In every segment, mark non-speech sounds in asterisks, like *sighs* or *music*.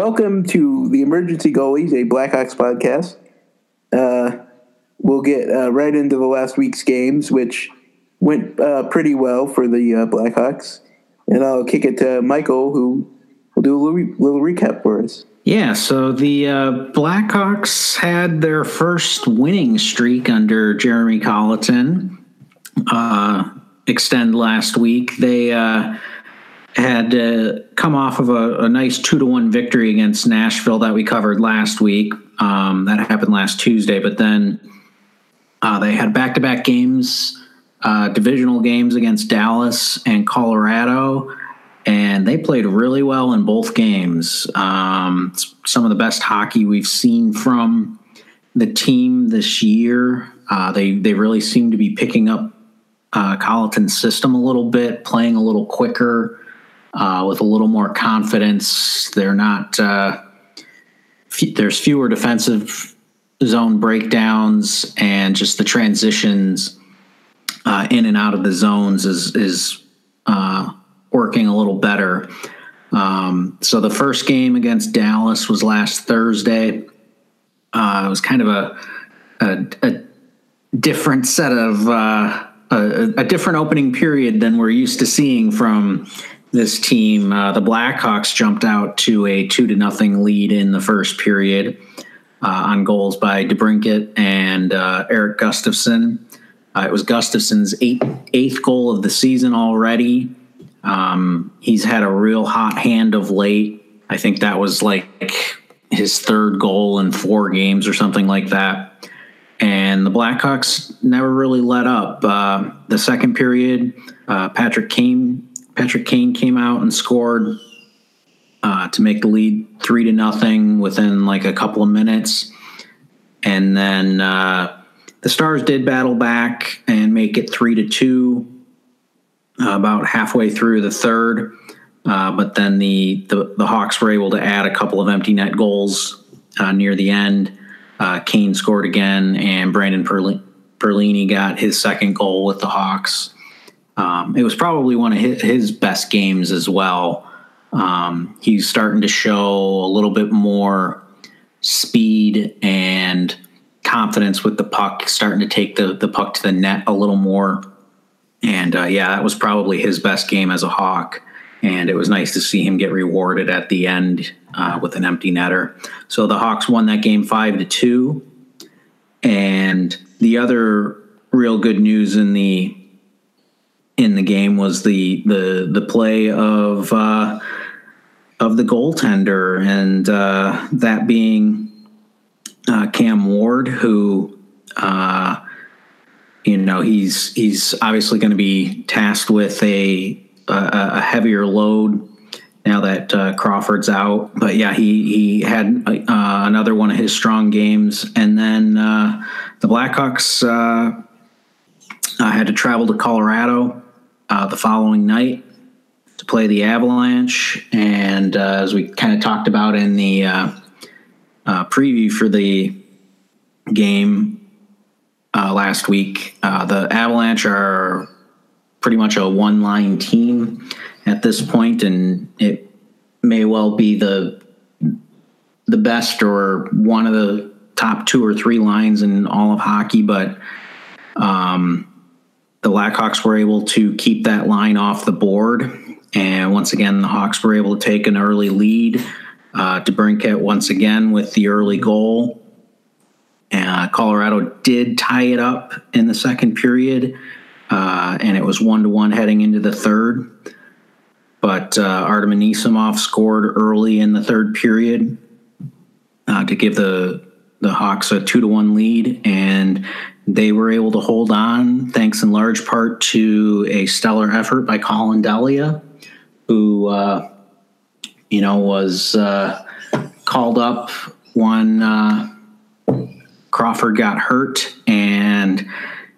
welcome to the Emergency Goalies, a Blackhawks podcast. Uh, we'll get uh, right into the last week's games, which went uh, pretty well for the uh, Blackhawks. And I'll kick it to Michael, who will do a little, little recap for us. Yeah, so the uh, Blackhawks had their first winning streak under Jeremy Colliton uh, extend last week. They had uh, come off of a, a, nice two to one victory against Nashville that we covered last week. Um, that happened last Tuesday, but then uh, they had back to back games, uh, divisional games against Dallas and Colorado, and they played really well in both games. Um, some of the best hockey we've seen from the team this year. Uh, they they really seem to be picking up uh, Colliton's system a little bit, playing a little quicker uh, with a little more confidence. They're not. Uh, f- there's fewer defensive zone breakdowns, and just the transitions uh, in and out of the zones is is uh, working a little better. Um, so the first game against Dallas was last Thursday. Uh, it was kind of a a, a different set of uh, a, a, different opening period than we're used to seeing from this team. Uh, the Blackhawks jumped out to a two to nothing lead in the first period uh, on goals by DeBrincat and uh, Erik Gustafsson. Uh, it was Gustafsson's eight, eighth goal of the season already. Um, he's had a real hot hand of late. I think that was like his third goal in four games or something like that. And the Blackhawks never really let up. Uh, the second period, uh, Patrick Kane Patrick Kane came out and scored uh, to make the lead three to nothing within like a couple of minutes, and then uh, the Stars did battle back and make it three to two uh, about halfway through the third. Uh, but then the, the, the Hawks were able to add a couple of empty net goals uh, near the end. Kane scored again, and Brendan Perlini got his second goal with the Hawks. Um, it was probably one of his, best games as well. Um, he's starting to show a little bit more speed and confidence with the puck, starting to take the, the puck to the net a little more. And uh, yeah, that was probably his best game as a Hawk. And it was nice to see him get rewarded at the end uh, with an empty netter. So the Hawks won that game five to two. And the other real good news in the in the game was the the the play of uh, of the goaltender, and uh, that being uh, Cam Ward, who uh, you know he's he's obviously going to be tasked with a, a, a heavier load now that uh, Crawford's out. But yeah, he he had uh, another one of his strong games, and then the Blackhawks uh, had to travel to Colorado uh, the following night to play the Avalanche. And uh, as we kind of talked about in the uh, uh preview for the game uh, last week, uh, the Avalanche are pretty much a one line team at this point, and it may well be the the best or one of the top two or three lines in all of hockey, but um, the Blackhawks were able to keep that line off the board. And once again, the Hawks were able to take an early lead. Uh, DeBrincat once again with the early goal. Uh, Colorado did tie it up in the second period, uh, and it was one to one heading into the third. But uh, Artem Anisimov scored early in the third period uh, to give the the Hawks a two to one lead, and they were able to hold on thanks in large part to a stellar effort by Colin Delia, who, uh, you know, was uh, called up when uh, Crawford got hurt. And,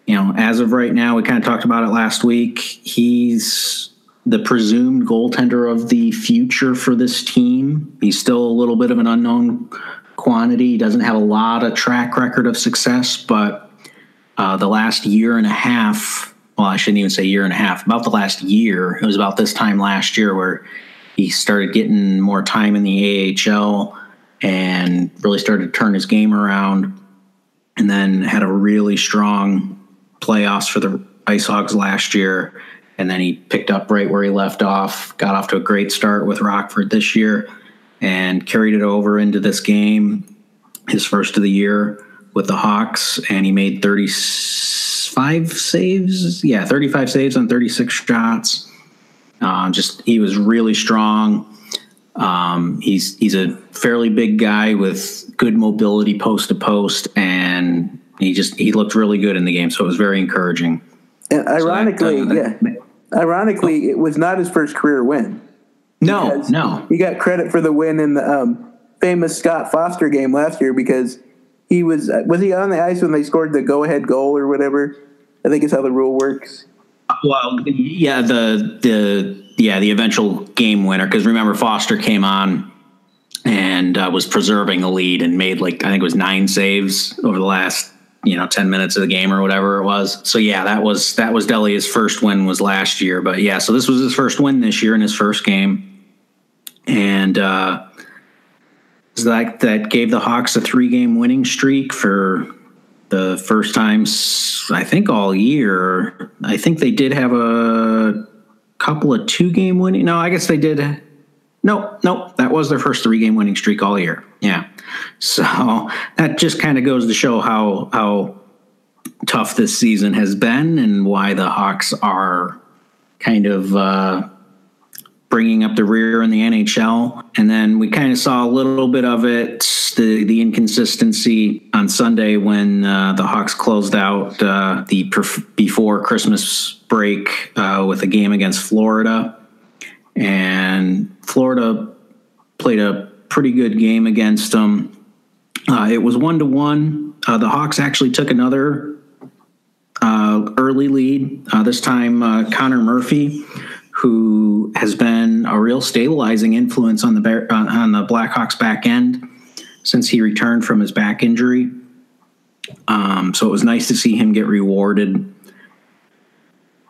you know, as of right now, we kind of talked about it last week. He's the presumed goaltender of the future for this team. He's still a little bit of an unknown quantity. He doesn't have a lot of track record of success, but uh, the last year and a half. Well, I shouldn't even say year and a half. About the last year, it was about this time last year where he started getting more time in the AHL and really started to turn his game around. And then had a really strong playoffs for the Ice Hogs last year. And then he picked up right where he left off, got off to a great start with Rockford this year, and carried it over into this game, his first of the year with the Hawks. And he made 35 saves. Yeah, 35 saves on 36 shots. Uh, just he was really strong. Um, he's he's a fairly big guy with good mobility post to post, and he just he looked really good in the game. So it was very encouraging. And ironically, so that, uh, yeah, ironically, it was not his first career win. No, no, he got credit for the win in the um, famous Scott Foster game last year because he was was he on the ice when they scored the go ahead goal or whatever. I think is how the rule works. Well, yeah, the the yeah the eventual game winner because remember Foster came on and uh, was preserving the lead and made like I think it was nine saves over the last you know 10 minutes of the game or whatever it was so yeah that was that was Delia's first win was last year but yeah so this was his first win this year in his first game and uh that that gave the Hawks a three game winning streak for the first time I think all year. I think they did have a couple of two game winning. No, I guess they did. No, no, that was their first three game winning streak all year. Yeah, so that just kind of goes to show how how tough this season has been and why the Hawks are kind of uh, bringing up the rear in the NHL. And then we kind of saw a little bit of it, the, the inconsistency on Sunday when uh, the Hawks closed out uh, the perf- before Christmas break uh, with a game against Florida. And Florida played a pretty good game against them. Uh, it was one to one. Uh, the Hawks actually took another uh, early lead. this time, Connor Murphy who has been a real stabilizing influence on the on the Blackhawks back end since he returned from his back injury. Um, so it was nice to see him get rewarded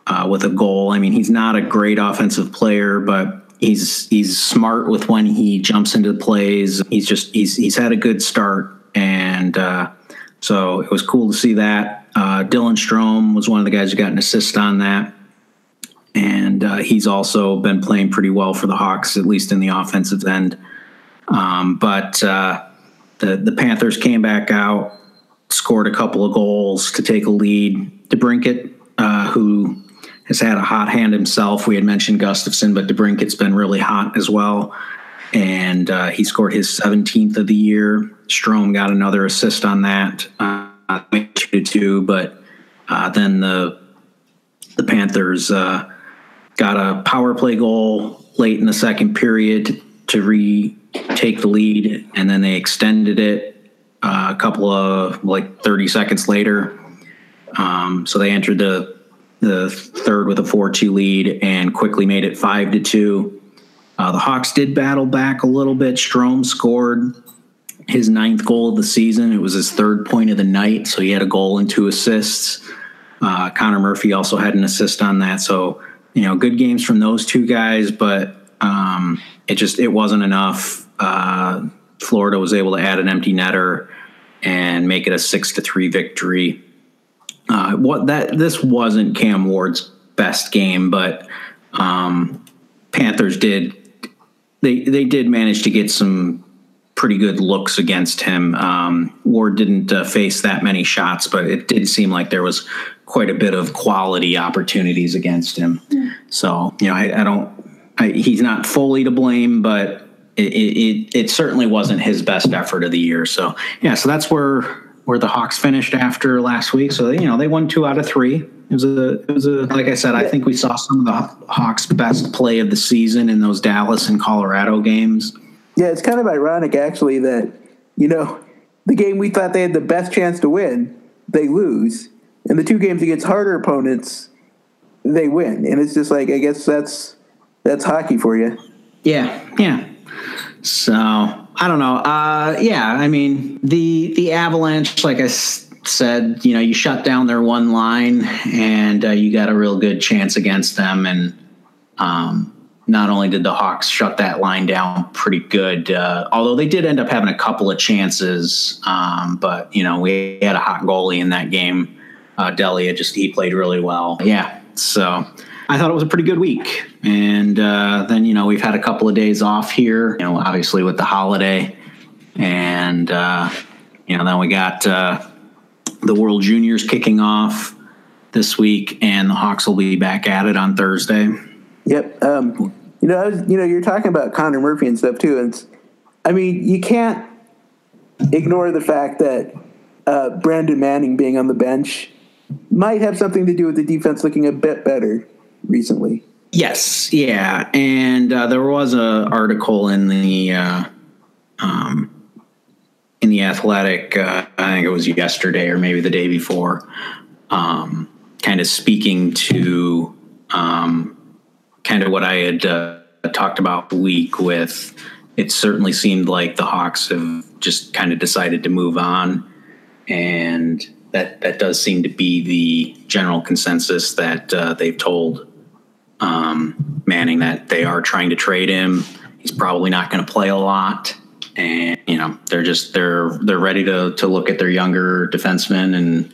uh, with a goal. I mean, he's not a great offensive player, but he's he's smart with when he jumps into plays. He's just he's he's had a good start, and uh, so it was cool to see that. Uh, Dylan Strome was one of the guys who got an assist on that and uh, he's also been playing pretty well for the Hawks, at least in the offensive end. Um, but uh, the the Panthers came back out, scored a couple of goals to take a lead. DeBrincat, uh, who has had a hot hand himself, we had mentioned Gustafsson, but DeBrincat's been really hot as well, and uh, he scored his 17th of the year. Strome got another assist on that, uh, two to two, but uh, then the the Panthers uh, got a power play goal late in the second period to retake the lead, and then they extended it uh, a couple of like 30 seconds later. Um, so they entered the the third with a 4-2 lead and quickly made it 5 to 2. Uh, the Hawks did battle back a little bit. Strome scored his ninth goal of the season. It was his third point of the night, so he had a goal and two assists. Uh, Connor Murphy also had an assist on that. So you know, good games from those two guys, but um, it just it wasn't enough. Uh, Florida was able to add an empty netter and make it a six to three victory. Uh, what that this wasn't Cam Ward's best game, but um, Panthers did they they did manage to get some pretty good looks against him. Um, Ward didn't uh, face that many shots, but it did seem like there was quite a bit of quality opportunities against him. So you know, I, I don't. I, he's not fully to blame, but it, it, it certainly wasn't his best effort of the year. So yeah, so that's where where the Hawks finished after last week. So you know they won two out of three. It was a it was a like I said, I think we saw some of the Hawks' best play of the season in those Dallas and Colorado games. Yeah, it's kind of ironic actually that you know the game we thought they had the best chance to win, they lose and the two games against harder opponents, they win. And it's just like I guess that's that's hockey for you. Yeah, yeah. So I don't know. Uh, yeah, I mean the the Avalanche, like I said, you know, you shut down their one line, and uh, you got a real good chance against them. And um, not only did the Hawks shut that line down pretty good, uh, although they did end up having a couple of chances. Um, but you know, we had a hot goalie in that game. Uh, Delia just he played really well. Yeah, so I thought it was a pretty good week. And uh, then you know we've had a couple of days off here. You know, obviously with the holiday, and uh, you know then we got uh, the World Juniors kicking off this week, and the Hawks will be back at it on Thursday. Yep. Um, you know, was, you know, you're talking about Connor Murphy and stuff too, and I mean, you can't ignore the fact that uh, Brandon Manning being on the bench might have something to do with the defense looking a bit better recently. Yes, yeah, and uh, there was a article in the uh, um, in the Athletic. Uh, I think it was yesterday or maybe the day before, um, kind of speaking to um, kind of what I had uh, talked about the week with. It certainly seemed like the Hawks have just kind of decided to move on, and that that does seem to be the general consensus that uh, they've told um, Manning that they are trying to trade him. He's probably not going to play a lot, and you know they're just they're they're ready to to look at their younger defensemen and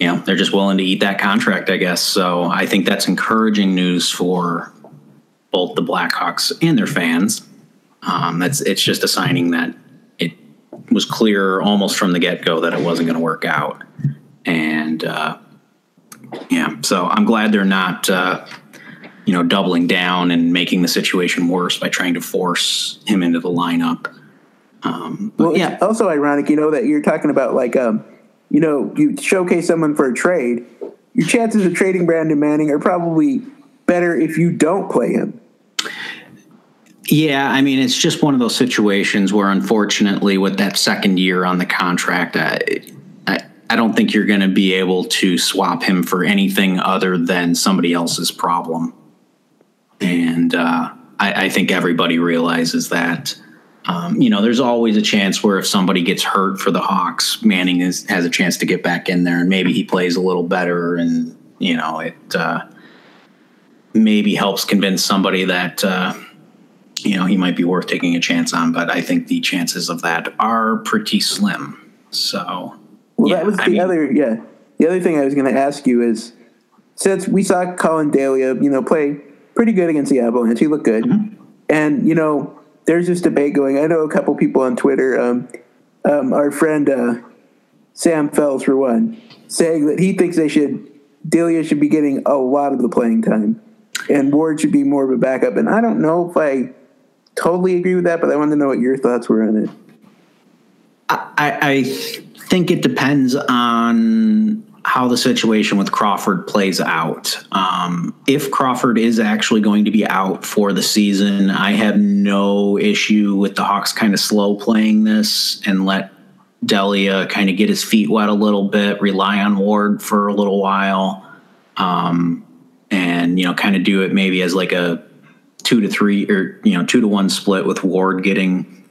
you know they're just willing to eat that contract, I guess. So I think that's encouraging news for both the Blackhawks and their fans. Um, that's it's just a signing that was clear almost from the get go that it wasn't going to work out, and uh, yeah, so I'm glad they're not. Uh, you know, doubling down and making the situation worse by trying to force him into the lineup. Um, well, yeah. also ironic, you know, that you're talking about like, um, you know, you showcase someone for a trade. Your chances of trading Brandon Manning are probably better if you don't play him. Yeah, I mean, it's just one of those situations where, unfortunately, with that second year on the contract, I, I, I don't think you're going to be able to swap him for anything other than somebody else's problem and uh, I, I, think everybody realizes that. Um, you know, there's always a chance where if somebody gets hurt for the Hawks, Manning is, has a chance to get back in there, and maybe he plays a little better, and you know, it uh, maybe helps convince somebody that uh, you know he might be worth taking a chance on. But I think the chances of that are pretty slim. So, well, yeah, that was the I mean, other yeah. The other thing I was going to ask you is since we saw Colin Delia, you know, play pretty good against the Avalanche. He looked good. Mm-hmm. And, you know, there's this debate going. I know a couple people on Twitter, um, um, our friend uh, Sam Fells, for one, saying that he thinks they should, Delia should be getting a lot of the playing time and Ward should be more of a backup. And I don't know if I totally agree with that, but I wanted to know what your thoughts were on it. I, I think it depends on how the situation with Crawford plays out. Um, if Crawford is actually going to be out for the season, I have no issue with the Hawks kind of slow playing this and let Delia kind of get his feet wet a little bit, rely on Ward for a little while, um, and you know, kind of do it maybe as like a two to three or you know two to one split with Ward getting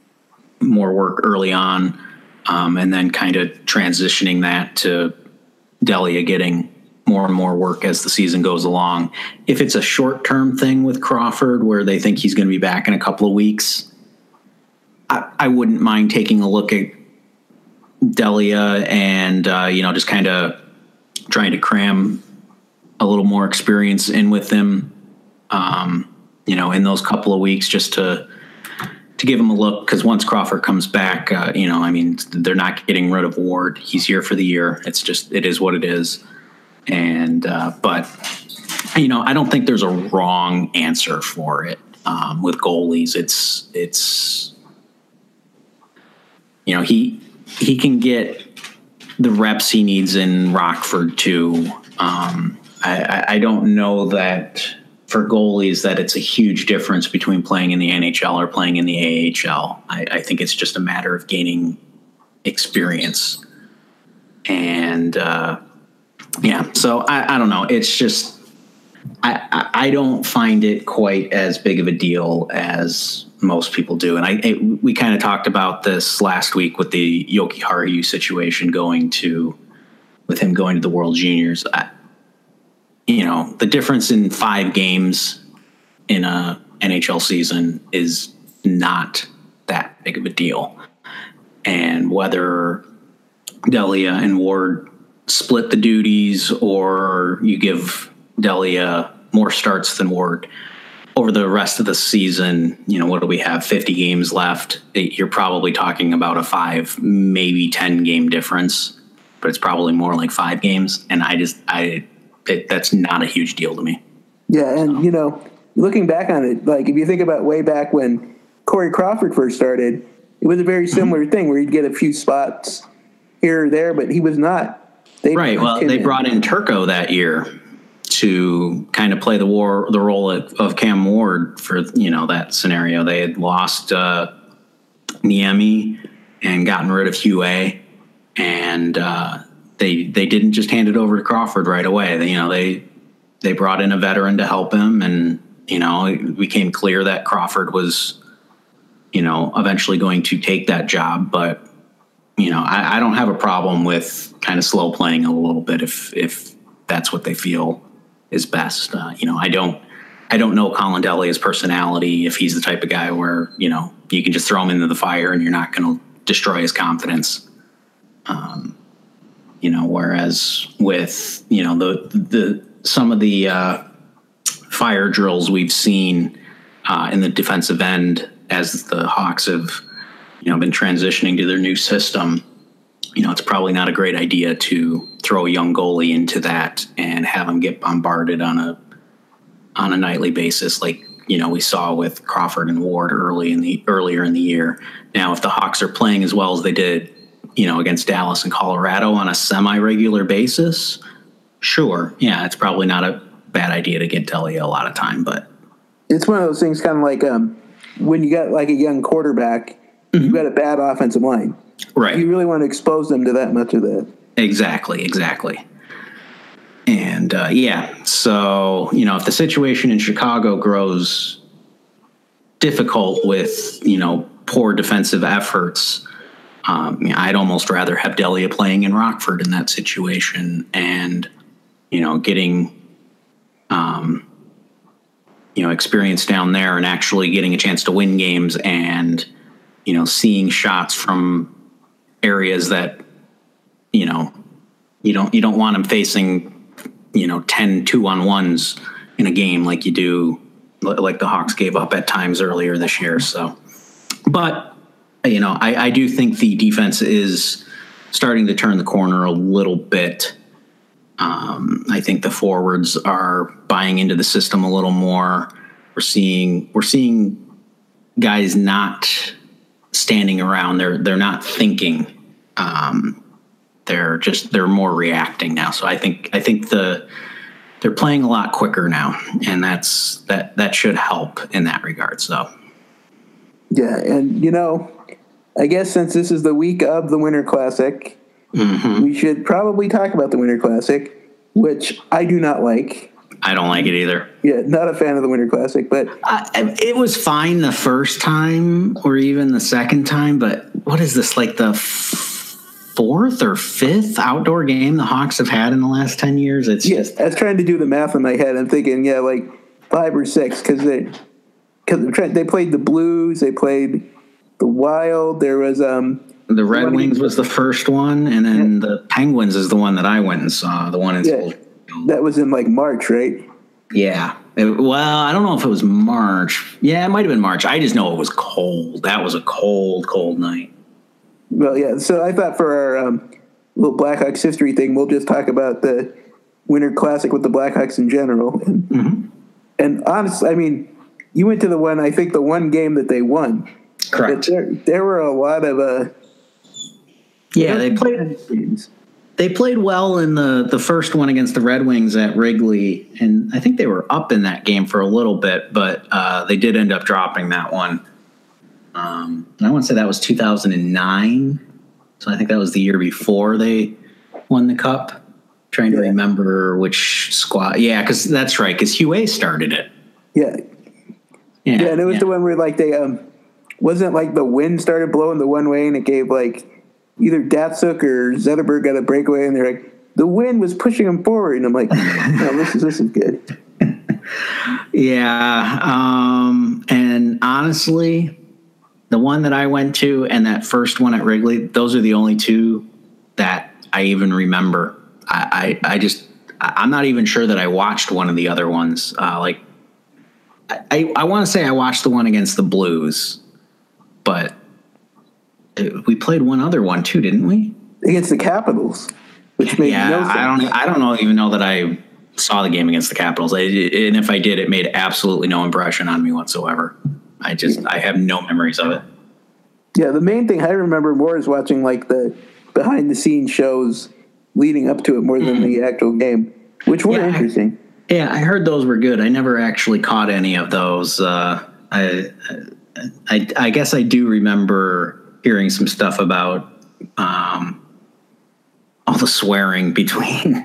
more work early on, um, and then kind of transitioning that to Delia getting more and more work as the season goes along. If it's a short term thing with Crawford where they think he's going to be back in a couple of weeks, I, I wouldn't mind taking a look at Delia and, uh, you know, just kind of trying to cram a little more experience in with him, um, you know, in those couple of weeks just to to give him a look because once Crawford comes back, uh, you know, I mean, they're not getting rid of Ward. He's here for the year. It's just it is what it is. And uh, but you know, I don't think there's a wrong answer for it um, with goalies. It's it's you know he he can get the reps he needs in Rockford too. Um, I, I don't know that for goalies that it's a huge difference between playing in the NHL or playing in the AHL. I, I think it's just a matter of gaining experience. And uh, yeah, so I, I, don't know. It's just I, I don't find it quite as big of a deal as most people do. And I we kind of talked about this last week with the Jokiharju situation going to with him going to the World Juniors. I, you know, the difference in five games in a NHL season is not that big of a deal. And whether Delia and Ward split the duties or you give Delia more starts than Ward over the rest of the season, you know, what do we have? 50 games left. You're probably talking about a five, maybe 10 game difference, but it's probably more like five games. And I just, I, it, that's not a huge deal to me. Yeah. And, you know, looking back on it, like if you think about way back when Corey Crawford first started, it was a very mm-hmm. similar mm-hmm. thing where you'd get a few spots here or there, but he was not. They right. Well, they in. brought in Turco that year to kind of play the war the role of, of, Cam Ward for you know that scenario. They had lost uh, Niemi and gotten rid of Huet, and uh, they they didn't just hand it over to Crawford right away. They, you know they they brought in a veteran to help him, and you know it became clear that Crawford was you know eventually going to take that job, but. You know, I, I don't have a problem with kind of slow playing a little bit if if that's what they feel is best. Uh, you know, I don't I don't know Colin Delia's personality if he's the type of guy where you know you can just throw him into the fire and you're not going to destroy his confidence. Um, you know, whereas with you know the the some of the uh, fire drills we've seen uh, in the defensive end as the Hawks have you know been transitioning to their new system you know, it's probably not a great idea to throw a young goalie into that and have him get bombarded on a on a nightly basis, like you know we saw with Crawford and Ward early in the earlier in the year. Now, if the Hawks are playing as well as they did, you know, against Dallas and Colorado on a semi-regular basis, sure, yeah, it's probably not a bad idea to get Delia a lot of time, but it's one of those things, kind of like um, when you got like a young quarterback, mm-hmm. you've got a bad offensive line Right. You really want to expose them to that much of that. Exactly, exactly. And uh, yeah, so, you know, if the situation in Chicago grows difficult with, you know, poor defensive efforts, um, I'd almost rather have Delia playing in Rockford in that situation and, you know, getting, um, you know, experience down there and actually getting a chance to win games and, you know, seeing shots from areas that you know you don't you don't want them facing you know 10 two on ones in a game like you do like the Hawks gave up at times earlier this year. So, but you know, I, I do think the defense is starting to turn the corner a little bit. Um, I think the forwards are buying into the system a little more. We're seeing we're seeing guys not standing around. They're they're not thinking. Um, they're just they're more reacting now. So I think I think the they're playing a lot quicker now, and that's that that should help in that regard. So yeah, and you know, I guess since this is the week of the Winter Classic, mm-hmm. we should probably talk about the Winter Classic, which I do not like. I don't like it either. Yeah, not a fan of the Winter Classic, but uh, it was fine the first time or even the second time. But what is this like the fourth or fifth outdoor game the Hawks have had in the last ten years? It's yes. Just, I was trying to do the math in my head. I'm thinking, yeah, like five or six because they because they played the Blues, they played the Wild. There was um the Red Wings was the first one, and then the Penguins is the one that I went and saw. The one in yeah. That was in like March, right? Yeah. It, well, I don't know if it was March. Yeah, it might have been March. I just know it was cold. That was a cold, cold night. Well, yeah. So I thought for our um, little Blackhawks history thing, we'll just talk about the Winter Classic with the Blackhawks in general. And, mm-hmm. and honestly, I mean, you went to the one. I think the one game that they won. Correct. There, there, were a lot of. Uh, yeah, they played games they played well in the the first one against the Red Wings at Wrigley, and I think they were up in that game for a little bit, but uh, they did end up dropping that one. Um, I want to say that was 2009, so I think that was the year before they won the cup. trying to remember which squad. Yeah, because that's right, because Huet started it. Yeah. Yeah, yeah and it was yeah. the one where like they um wasn't like the wind started blowing the one way and it gave like either Datsyuk or Zetterberg got a breakaway, and they're like, the wind was pushing them forward, and I'm like, no, *laughs* this is this is good. Yeah. Um, and honestly, the one that I went to and that first one at Wrigley, those are the only two that I even remember. I, I, I just, I'm not even sure that I watched one of the other ones. Uh, like, I, I want to say I watched the one against the Blues, but it, we played one other one too, didn't we? Against the Capitals, which made yeah, no sense. I don't, I don't know, even know that I saw the game against the Capitals. I, and if I did, it made absolutely no impression on me whatsoever. I just, I have no memories of it. Yeah, the main thing I remember more is watching like the behind the scenes shows leading up to it more than the actual game, which were Yeah, I- interesting. Yeah, I heard those were good. I never actually caught any of those. Uh, I, I, I guess I do remember hearing some stuff about um, all the swearing *laughs* between.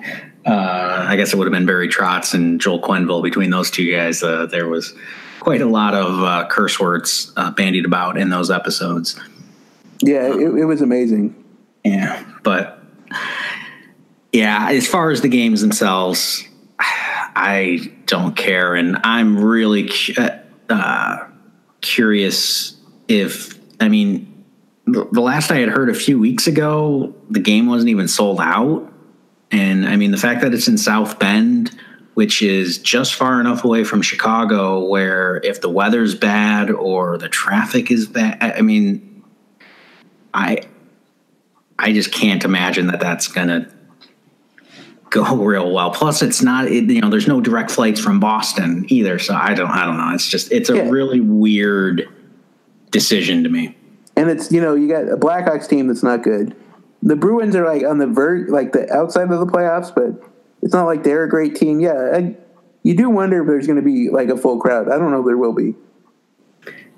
Uh, I guess it would have been Barry Trotz and Joel Quenneville. Between those two guys, uh, there was quite a lot of uh, curse words uh, bandied about in those episodes. yeah, it, it was amazing. Yeah, but yeah, as far as the games themselves, *sighs* I don't care, and I'm really uh, curious if I mean the last I had heard a few weeks ago, the game wasn't even sold out, and I mean the fact that it's in South Bend. Which is just far enough away from Chicago where if the weather's bad or the traffic is bad, I I mean, I I just can't imagine that that's gonna go *laughs* real well. Plus, it's not it, you know there's no direct flights from Boston either, so I don't I don't know. It's just it's a Yeah. really weird decision to me. And it's you know you got a Blackhawks team that's not good. The Bruins are like on the verge, like the outside of the playoffs, but it's not like they're a great team. Yeah, I, you do wonder if there's going to be like a full crowd. I don't know if there will be.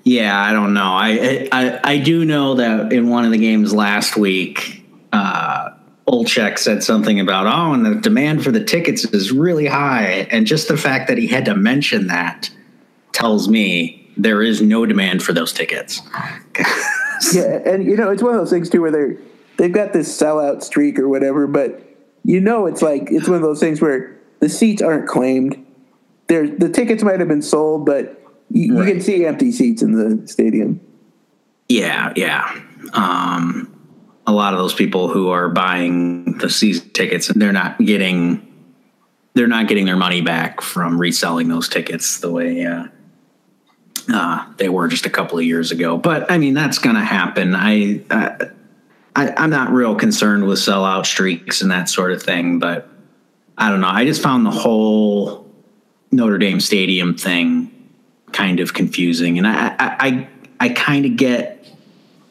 Yeah, I don't know. I I I do know that in one of the games last week, uh, Olczyk said something about oh, and the demand for the tickets is really high, and just the fact that he had to mention that tells me there is no demand for those tickets. *laughs* Yeah, and you know it's one of those things too where they're they've got this sellout streak or whatever, but you know it's like it's one of those things where the seats aren't claimed. There, the tickets might have been sold, but you, you can see empty seats in the stadium. Yeah, yeah. Um, a lot of those people who are buying the season tickets, they're not getting they're not getting their money back from reselling those tickets the way uh, uh, they were just a couple of years ago. But I mean, that's going to happen. I, I I I'm not real concerned with sellout streaks and that sort of thing, but I don't know. I just found the whole Notre Dame Stadium thing kind of confusing, and I I I, I kind of get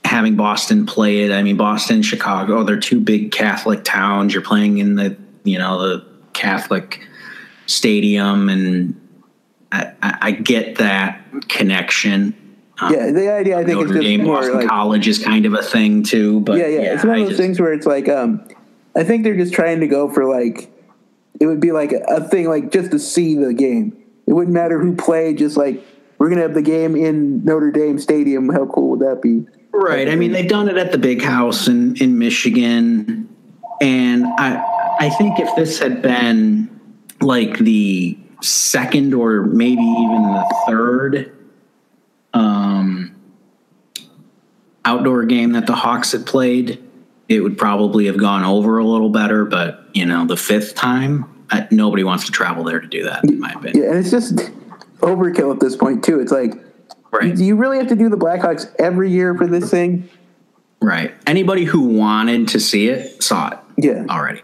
having Boston play it. I mean, Boston, Chicago, they're two big Catholic towns. You're playing in the you know the Catholic stadium, and I, I, get that connection. Um, Yeah, the idea I think Notre just Dame, Boston like College is kind of a thing too. But yeah, yeah, It's one of those just- things where it's like, um, I think they're just trying to go for like, it would be like a thing like just to see the game. It wouldn't matter who played. Just like we're gonna have the game in Notre Dame Stadium. How cool would that be? Right. I mean, they've done it at the big house in, in Michigan. And I I think if this had been like the second or maybe even the third um, outdoor game that the Hawks had played, it would probably have gone over a little better. But, you know, the fifth time, I, nobody wants to travel there to do that, in my opinion. Yeah, and it's just overkill at this point too. It's like, Right. do you really have to do the Blackhawks every year for this thing? Right. Anybody who wanted to see it saw it. Yeah. already.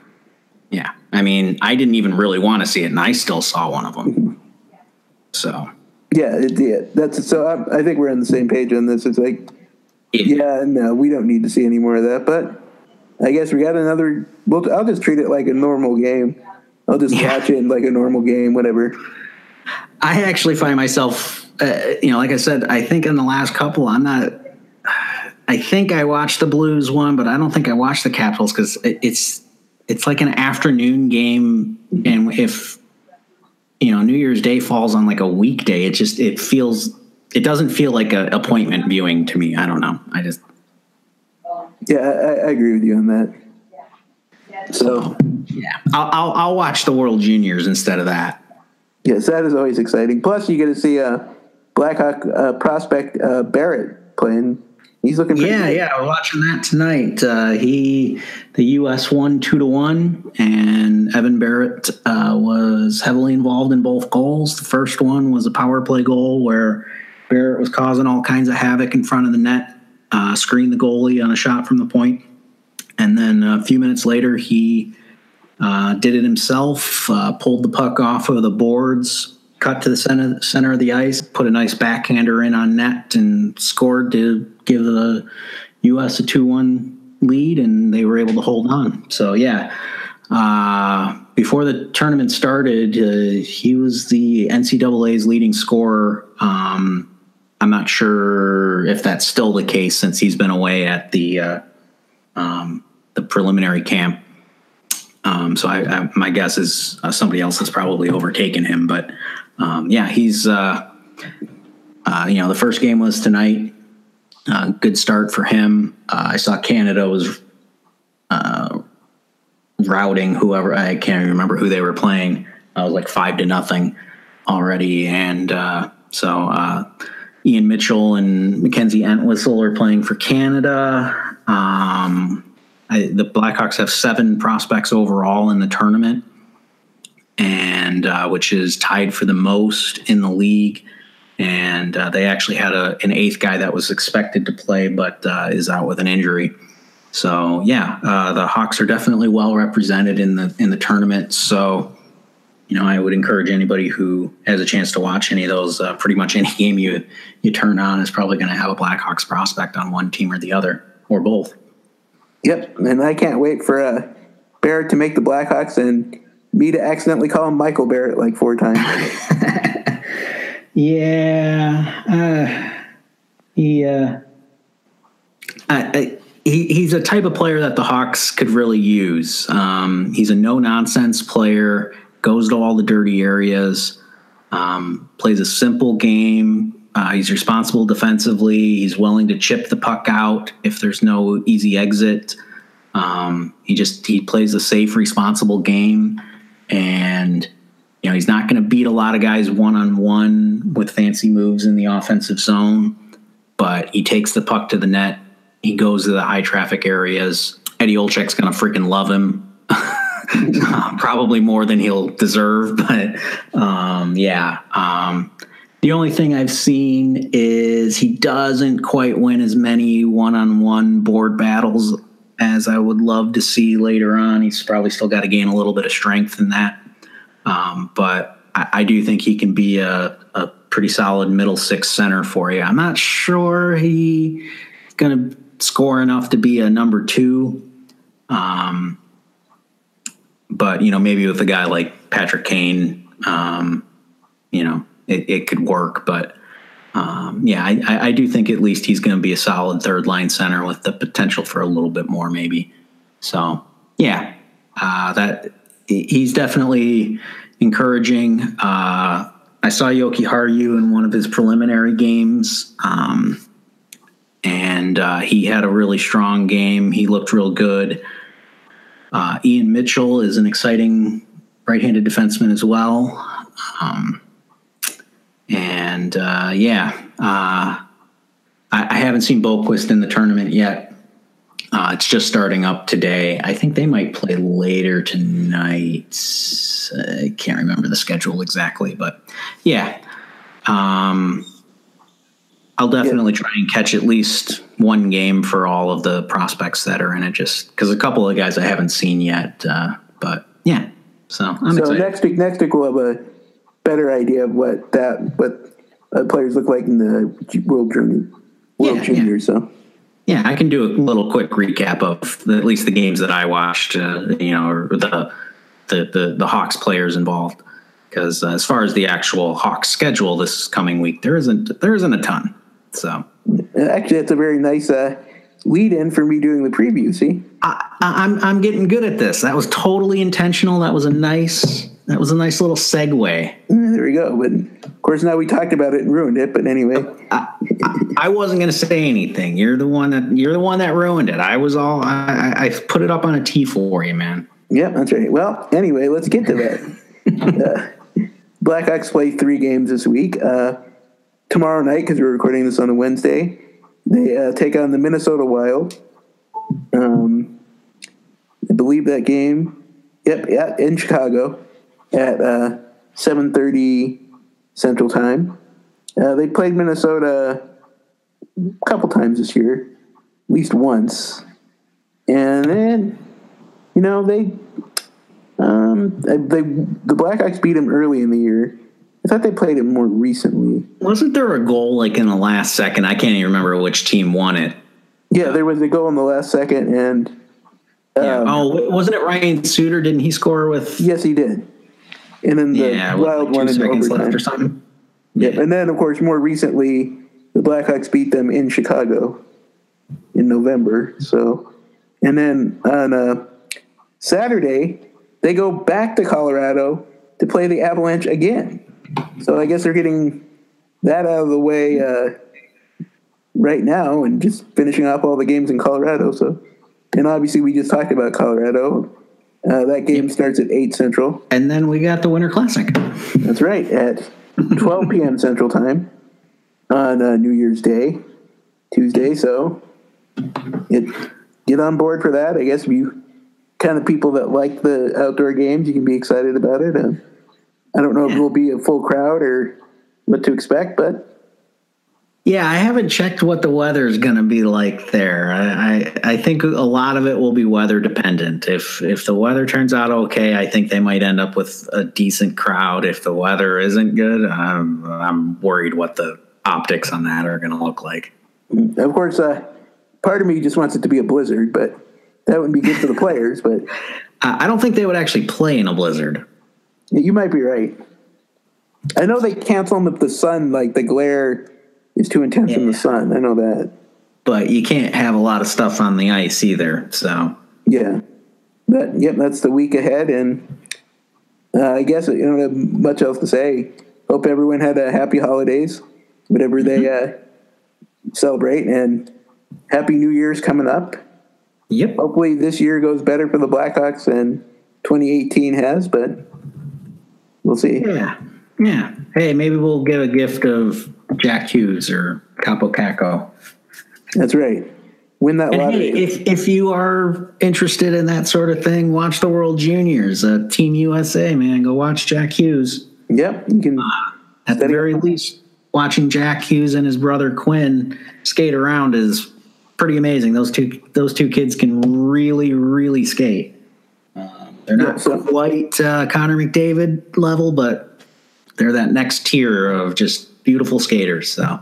Yeah. I mean, I didn't even really want to see it, and I still saw one of them. Mm-hmm. So, Yeah, it, yeah. That's so. I, I think we're on the same page on this. It's like, it, yeah, no, we don't need to see any more of that. But I guess we got another. Well, I'll just treat it like a normal game. I'll just Yeah. watch it like a normal game, whatever. I actually find myself, uh, you know, like I said, I think in the last couple, I'm not. I think I watched the Blues one, but I don't think I watched the Capitals because it, it's it's like an afternoon game, and if you know New Year's Day falls on like a weekday, it just it feels it doesn't feel like a appointment viewing to me. I don't know. I just Yeah, I, I agree with you on that. So yeah, I'll, I'll I'll watch the World Juniors instead of that. Yes, that is always exciting. Plus, you get to see a Blackhawk uh, prospect uh, Barratt playing. He's looking. Yeah, good. yeah. We're watching that tonight. Uh, he, the U.S. won two to one, and Evan Barratt uh, was heavily involved in both goals. The first one was a power play goal where Barratt was causing all kinds of havoc in front of the net, uh, screened the goalie on a shot from the point, and then a few minutes later he uh, did it himself, uh, pulled the puck off of the boards, cut to the center center of the ice, put a nice backhander in on net, and scored to give the U.S. a two one lead, and they were able to hold on. So yeah. Uh, before the tournament started, uh, he was the NCAA's leading scorer. Um, I'm not sure if that's still the case since he's been away at the uh, um, the preliminary camp um, so I, I, my guess is uh, somebody else has probably overtaken him. But um, yeah, he's uh, uh, you know the first game was tonight. Uh, good start for him. Uh, I saw Canada was uh, routing whoever I can't remember who they were playing. I was like five to nothing already, and so Ian Mitchell and Mackenzie Entwistle are playing for Canada. Um, I, the Blackhawks have seven prospects overall in the tournament, and uh, which is tied for the most in the league. And uh, they actually had a, an eighth guy that was expected to play, but uh, is out with an injury. So yeah, uh, the Hawks are definitely well represented in the in the tournament. So you know, I would encourage anybody who has a chance to watch any of those. Uh, pretty much any *laughs* game you you turn on is probably going to have a Blackhawks prospect on one team or the other, or both. Yep, and I can't wait for uh, Barratt to make the Blackhawks and me to accidentally call him Michael Barrett like four times. *laughs* yeah, uh, he, uh, I, I, he he's a type of player that the Hawks could really use. Um, he's a no nonsense player, goes to all the dirty areas, um, plays a simple game. Uh, he's responsible defensively. He's willing to chip the puck out if there's no easy exit. Um, he just he plays a safe, responsible game, and you know he's not going to beat a lot of guys one on one with fancy moves in the offensive zone. But he takes the puck to the net. He goes to the high traffic areas. Eddie Olczyk's going to freaking love him. *laughs* probably more than he'll deserve, *laughs* but um, yeah. Um, the only thing I've seen is he doesn't quite win as many one on one board battles as I would love to see later on. He's probably still got to gain a little bit of strength in that. Um, but I, I, do think he can be a, a pretty solid middle six center for you. I'm not sure he's going to score enough to be a number two. Um, but, you know, maybe with a guy like Patrick Kane, um, you know, it, it could work. But um, yeah, I, I do think at least he's going to be a solid third line center with the potential for a little bit more, maybe. So yeah, uh, that he's definitely encouraging. Uh, I saw Jokiharju in one of his preliminary games, um, and uh, he had a really strong game. He looked real good. Uh, Ian Mitchell is an exciting right-handed defenseman as well. Um, and uh, yeah, uh, I, I, haven't seen Boqvist in the tournament yet. Uh, it's just starting up today. I think they might play later tonight. I can't remember the schedule exactly, but yeah. Um, I'll definitely try and catch at least one game for all of the prospects that are in it, just because a couple of guys I haven't seen yet. Uh, but yeah, so I'm so excited. next week, next week we'll have a better idea of what that what uh, players look like in the World Junior World yeah, Junior. Yeah. So yeah, I can do a little quick recap of the, at least the games that I watched. Uh, you know, or the the the, the Hawks players involved. Because uh, as far as the actual Hawks schedule this coming week, there isn't there isn't a ton. So actually, that's a very nice uh, lead in for me doing the preview. See, I, I'm I'm getting good at this. That was totally intentional. That was a nice that was a nice little segue. Mm, there we go. But of course, now we talked about it and ruined it. But anyway, I, I, I wasn't going to say anything. You're the one that you're the one that ruined it. I was all I, I put it up on a tee for you, man. Yeah, that's right. Well, anyway, let's get to that. *laughs* uh, Blackhawks play three games this week. Uh, tomorrow night, because we're recording this on a Wednesday, they uh, take on the Minnesota Wild. Um, I believe that game. Yep, yeah, in Chicago at uh, seven thirty Central Time. Uh, they played Minnesota a couple times this year, at least once, and then you know they um, they the Blackhawks beat them early in the year. I thought they played it more recently. Wasn't there a goal like in the last second? I can't even remember which team won it. Yeah, there was a goal in the last second, and um, yeah. oh, wasn't it Ryan Suter? Didn't he score with? Yes, he did. And then the yeah, Wild like one in overtime or something. Yep. Yeah. And then, of course, more recently, the Blackhawks beat them in Chicago in November. So, and then on uh, Saturday, they go back to Colorado to play the Avalanche again. So I guess they're getting that out of the way uh, right now and just finishing off all the games in Colorado. So, and obviously we just talked about Colorado. Uh, that game starts at eight Central, and then we got the Winter Classic. That's right at 12 *laughs* p.m. Central Time on uh, New Year's Day, Tuesday. So, it, get on board for that. I guess if you kind of people that like the outdoor games, you can be excited about it. Uh, I don't know if it will be a full crowd or what to expect, but yeah, I haven't checked what the weather is going to be like there. I, I, I think a lot of it will be weather dependent. If if the weather turns out okay, I think they might end up with a decent crowd. If the weather isn't good, I'm, I'm worried what the optics on that are going to look like. Of course, uh, part of me just wants it to be a blizzard, but that wouldn't be good for the players. But *laughs* I don't think they would actually play in a blizzard. You might be right. I know they cancel them if the sun, like the glare, is too intense yeah. from the sun. I know that. But you can't have a lot of stuff on the ice either. So yeah, but yep, that's the week ahead, and uh, I guess you don't have much else to say. Hope everyone had a happy holidays, whatever mm-hmm. they uh, celebrate, and happy New Year's coming up. Yep. Hopefully this year goes better for the Blackhawks than 2018 has, but we'll see. Yeah. Yeah. Hey, maybe we'll get a gift of Jack Hughes or Kaapo Kakko. That's right. Win that and lottery. Hey, if if you are interested in that sort of thing, watch the World Juniors, uh, Team USA. Man, go watch Jack Hughes. Yep, you can. Uh, at the very least, watching Jack Hughes and his brother Quinn skate around is pretty amazing. Those two those two kids can really really skate. Um, they're not yeah, so. quite uh, Connor McDavid level, but they're that next tier of just beautiful skaters. So,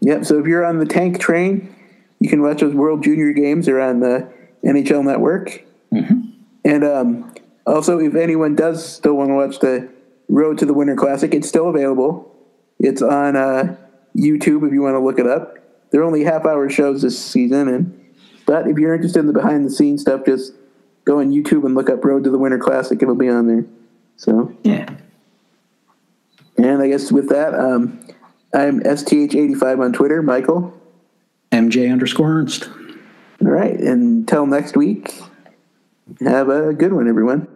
yeah. So if you're on the tank train, you can watch those World Junior Games. They're on the NHL Network. Mm-hmm. And um, also, if anyone does still want to watch the Road to the Winter Classic, it's still available. It's on uh, YouTube if you want to look it up they're only half hour shows this season, and but if you're interested in the behind the scenes stuff, just go on YouTube and look up Road to the Winter Classic. It'll be on there. So yeah. And I guess with that, um, I'm STH85 on Twitter. Michael. MJ underscore Ernst. All right. And until next week, have a good one, everyone.